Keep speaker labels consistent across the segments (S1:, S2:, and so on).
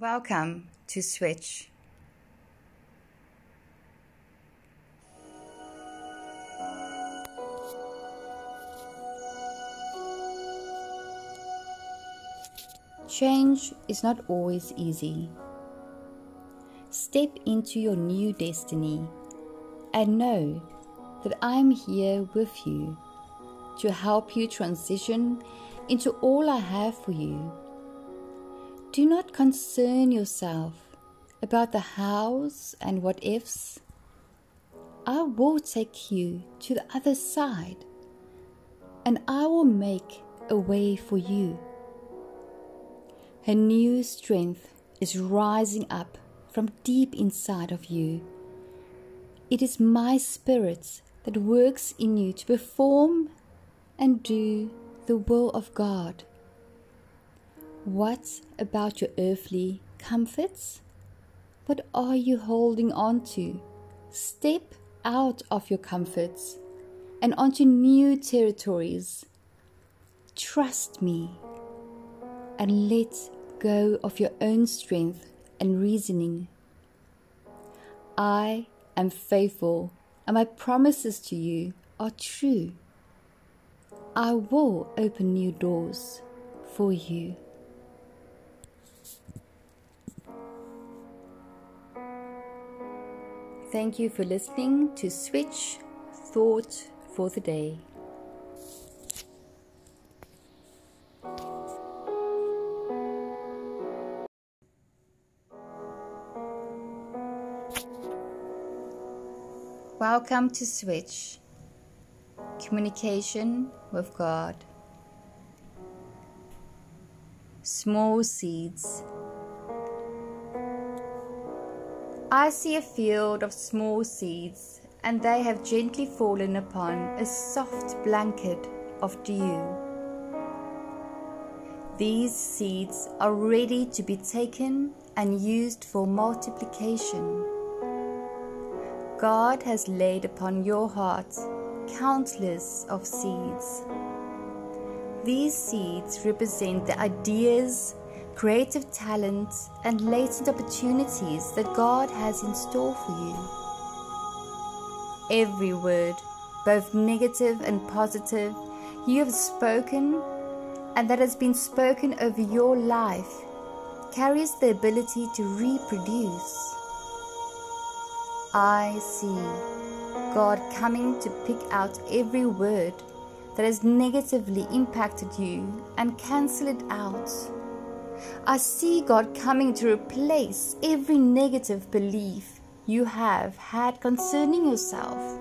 S1: Welcome to Switch. Change is not always easy. Step into your new destiny and know that I'm here with you to help you transition into all I have for you. Do not concern yourself about the hows and what ifs. I will take you to the other side and I will make a way for you. A new strength is rising up from deep inside of you. It is my spirit that works in you to perform and do the will of God. What about your earthly comforts? What are you holding on to? Step out of your comforts and onto new territories. Trust me and let go of your own strength and reasoning. I am faithful, and my promises to you are true. I will open new doors for you. Thank you for listening to Switch Thought for the Day. Welcome to Switch Communication with God. Small seeds. I see a field of small seeds, and they have gently fallen upon a soft blanket of dew. These seeds are ready to be taken and used for multiplication. God has laid upon your heart countless of seeds. These seeds represent the ideas, creative talents, and latent opportunities that God has in store for you. Every word, both negative and positive, you have spoken and that has been spoken over your life carries the ability to reproduce. I see God coming to pick out every word that has negatively impacted you and cancel it out. I see God coming to replace every negative belief you have had concerning yourself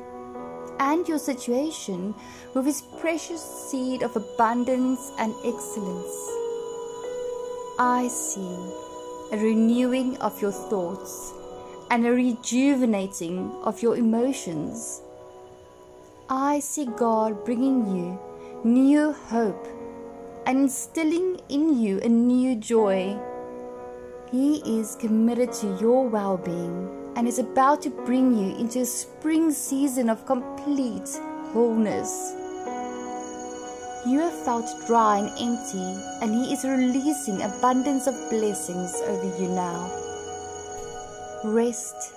S1: and your situation with His precious seed of abundance and excellence. I see a renewing of your thoughts and a rejuvenating of your emotions. I see God bringing you new hope and instilling in you a new joy. He is committed to your well being and is about to bring you into a spring season of complete wholeness. You have felt dry and empty, and He is releasing abundance of blessings over you now rest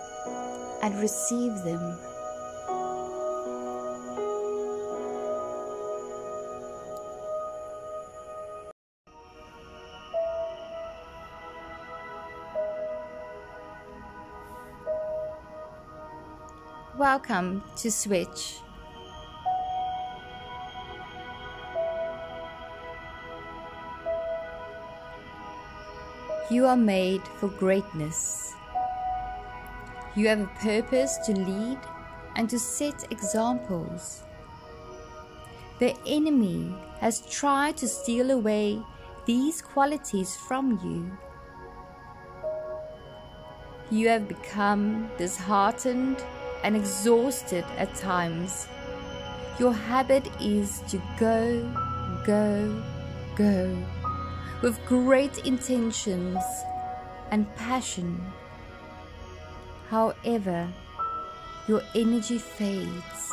S1: and receive them. Welcome to Switch. You are made for greatness. You have a purpose to lead and to set examples. The enemy has tried to steal away these qualities from you. You have become disheartened and exhausted at times. Your habit is to go, go, go with great intentions and passion However, your energy fades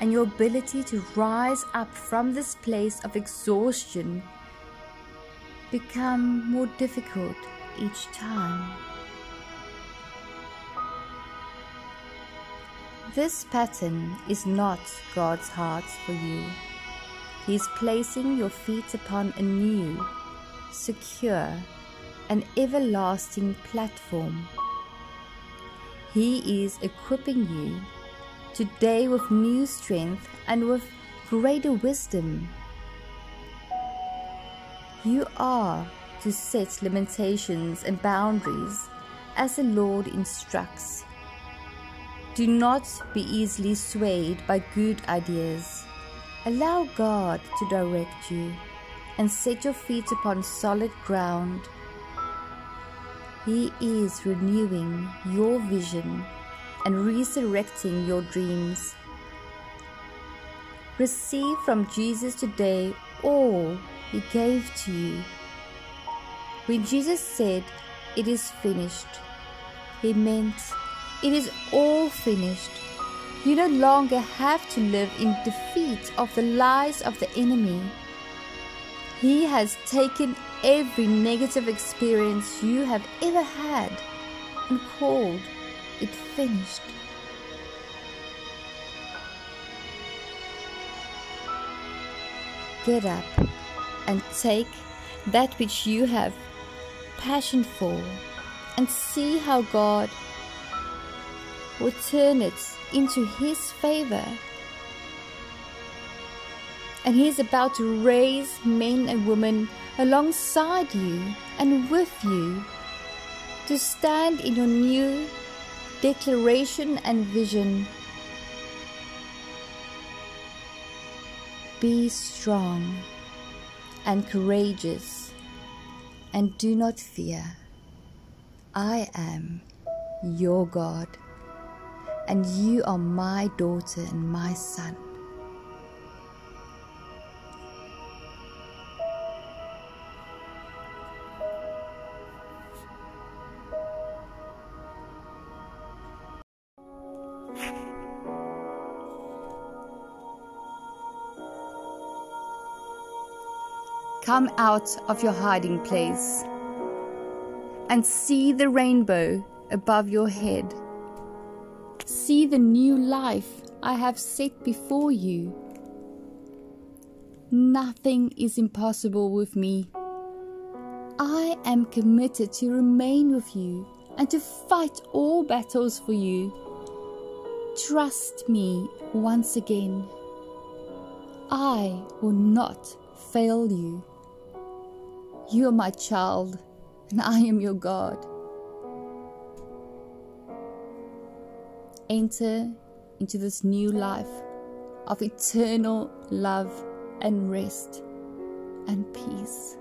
S1: and your ability to rise up from this place of exhaustion become more difficult each time. This pattern is not God's heart for you. He is placing your feet upon a new, secure, and everlasting platform. He is equipping you today with new strength and with greater wisdom. You are to set limitations and boundaries as the Lord instructs. Do not be easily swayed by good ideas. Allow God to direct you and set your feet upon solid ground. He is renewing your vision and resurrecting your dreams. Receive from Jesus today all He gave to you. When Jesus said, It is finished, He meant, It is all finished. You no longer have to live in defeat of the lies of the enemy. He has taken every negative experience you have ever had and called it finished. Get up and take that which you have passion for and see how God will turn it into His favor. And He is about to raise men and women alongside you and with you to stand in your new declaration and vision. Be strong and courageous and do not fear. I am your God and you are my daughter and my son. Come out of your hiding place and see the rainbow above your head. See the new life I have set before you. Nothing is impossible with me. I am committed to remain with you and to fight all battles for you. Trust me once again. I will not fail you. You are my child, and I am your God. Enter into this new life of eternal love and rest and peace.